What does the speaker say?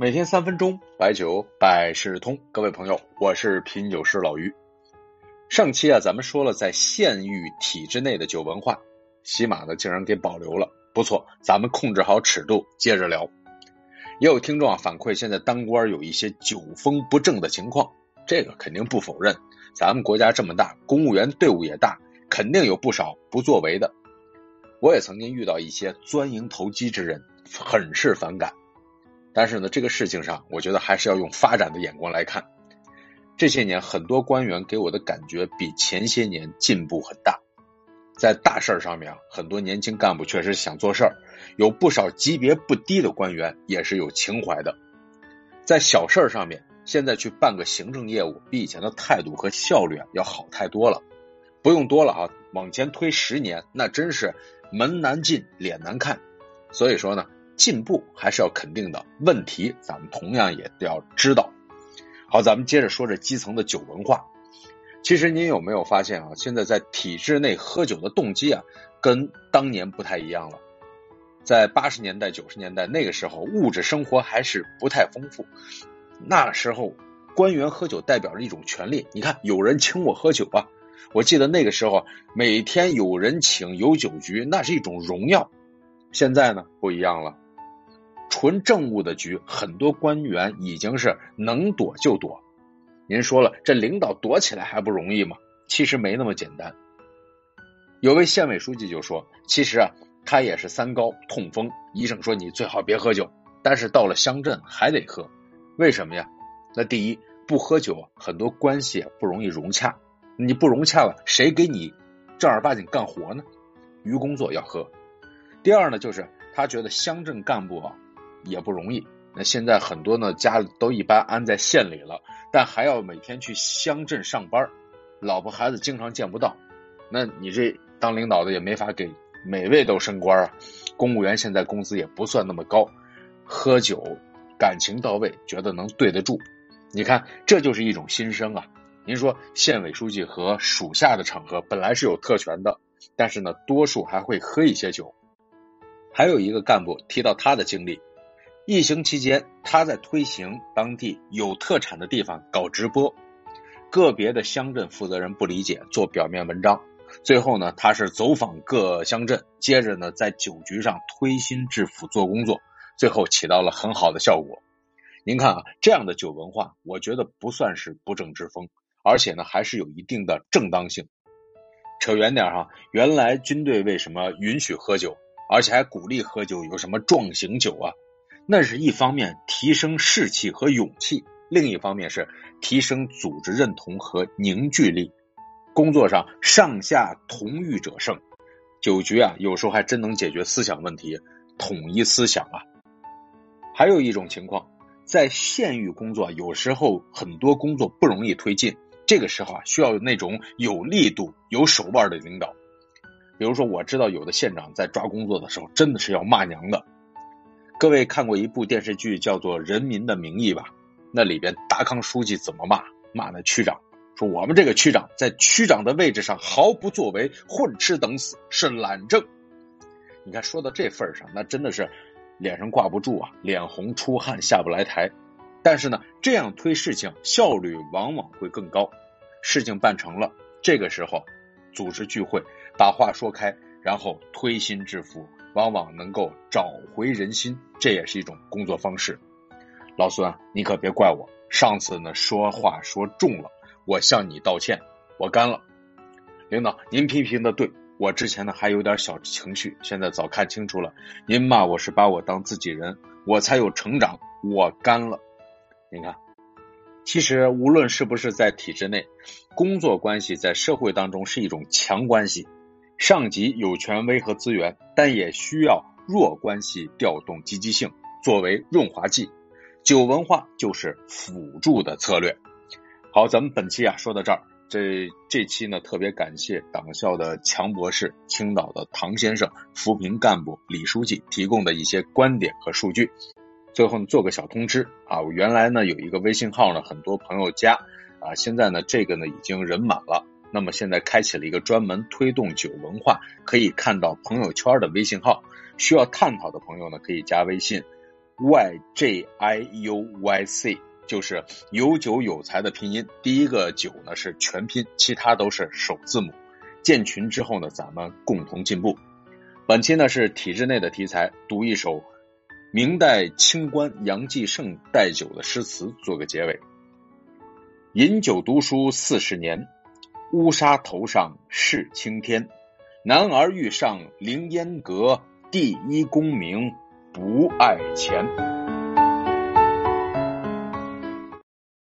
每天三分钟，白酒百事通。各位朋友，我是品酒师老于。上期啊，咱们说了在县域体制内的酒文化，喜马呢竟然给保留了，不错。咱们控制好尺度，接着聊。也有听众啊反馈，现在当官有一些酒风不正的情况，这个肯定不否认。咱们国家这么大，公务员队伍也大，肯定有不少不作为的。我也曾经遇到一些钻营投机之人，很是反感。但是呢，这个事情上，我觉得还是要用发展的眼光来看。这些年，很多官员给我的感觉比前些年进步很大。在大事上面啊，很多年轻干部确实想做事儿，有不少级别不低的官员也是有情怀的。在小事上面，现在去办个行政业务，比以前的态度和效率啊要好太多了。不用多了啊，往前推十年，那真是门难进，脸难看。所以说呢。进步还是要肯定的，问题咱们同样也要知道。好，咱们接着说这基层的酒文化。其实您有没有发现啊？现在在体制内喝酒的动机啊，跟当年不太一样了。在八十年代、九十年代那个时候，物质生活还是不太丰富。那时候官员喝酒代表着一种权利，你看有人请我喝酒啊。我记得那个时候每天有人请有酒局，那是一种荣耀。现在呢不一样了。纯政务的局，很多官员已经是能躲就躲。您说了，这领导躲起来还不容易吗？其实没那么简单。有位县委书记就说：“其实啊，他也是三高痛风，医生说你最好别喝酒，但是到了乡镇还得喝。为什么呀？那第一，不喝酒，很多关系不容易融洽。你不融洽了，谁给你正儿八经干活呢？于工作要喝。第二呢，就是他觉得乡镇干部啊。”也不容易。那现在很多呢，家都一般安在县里了，但还要每天去乡镇上班，老婆孩子经常见不到。那你这当领导的也没法给每位都升官啊。公务员现在工资也不算那么高，喝酒感情到位，觉得能对得住。你看，这就是一种心声啊。您说，县委书记和属下的场合本来是有特权的，但是呢，多数还会喝一些酒。还有一个干部提到他的经历。疫情期间，他在推行当地有特产的地方搞直播，个别的乡镇负责人不理解，做表面文章。最后呢，他是走访各乡镇，接着呢，在酒局上推心置腹做工作，最后起到了很好的效果。您看啊，这样的酒文化，我觉得不算是不正之风，而且呢，还是有一定的正当性。扯远点哈，原来军队为什么允许喝酒，而且还鼓励喝酒？有什么壮行酒啊？那是一方面提升士气和勇气，另一方面是提升组织认同和凝聚力。工作上上下同欲者胜，酒局啊，有时候还真能解决思想问题，统一思想啊。还有一种情况，在县域工作，有时候很多工作不容易推进，这个时候啊，需要那种有力度、有手腕的领导。比如说，我知道有的县长在抓工作的时候，真的是要骂娘的。各位看过一部电视剧叫做《人民的名义》吧？那里边达康书记怎么骂？骂那区长，说我们这个区长在区长的位置上毫不作为，混吃等死，是懒政。你看说到这份上，那真的是脸上挂不住啊，脸红出汗下不来台。但是呢，这样推事情效率往往会更高。事情办成了，这个时候组织聚会，把话说开，然后推心置腹。往往能够找回人心，这也是一种工作方式。老孙，你可别怪我，上次呢说话说重了，我向你道歉，我干了。领导，您批评的对，我之前呢还有点小情绪，现在早看清楚了。您骂我是把我当自己人，我才有成长，我干了。你看，其实无论是不是在体制内，工作关系在社会当中是一种强关系。上级有权威和资源，但也需要弱关系调动积极性作为润滑剂。酒文化就是辅助的策略。好，咱们本期啊说到这儿。这这期呢特别感谢党校的强博士、青岛的唐先生、扶贫干部李书记提供的一些观点和数据。最后呢做个小通知啊，我原来呢有一个微信号呢，很多朋友加啊，现在呢这个呢已经人满了。那么现在开启了一个专门推动酒文化，可以看到朋友圈的微信号。需要探讨的朋友呢，可以加微信 Y J I U Y C，就是有酒有才的拼音。第一个酒呢是全拼，其他都是首字母。建群之后呢，咱们共同进步。本期呢是体制内的题材，读一首明代清官杨继盛带酒的诗词，做个结尾。饮酒读书四十年，乌纱头上是青天。男儿欲上凌烟阁，第一功名不爱钱。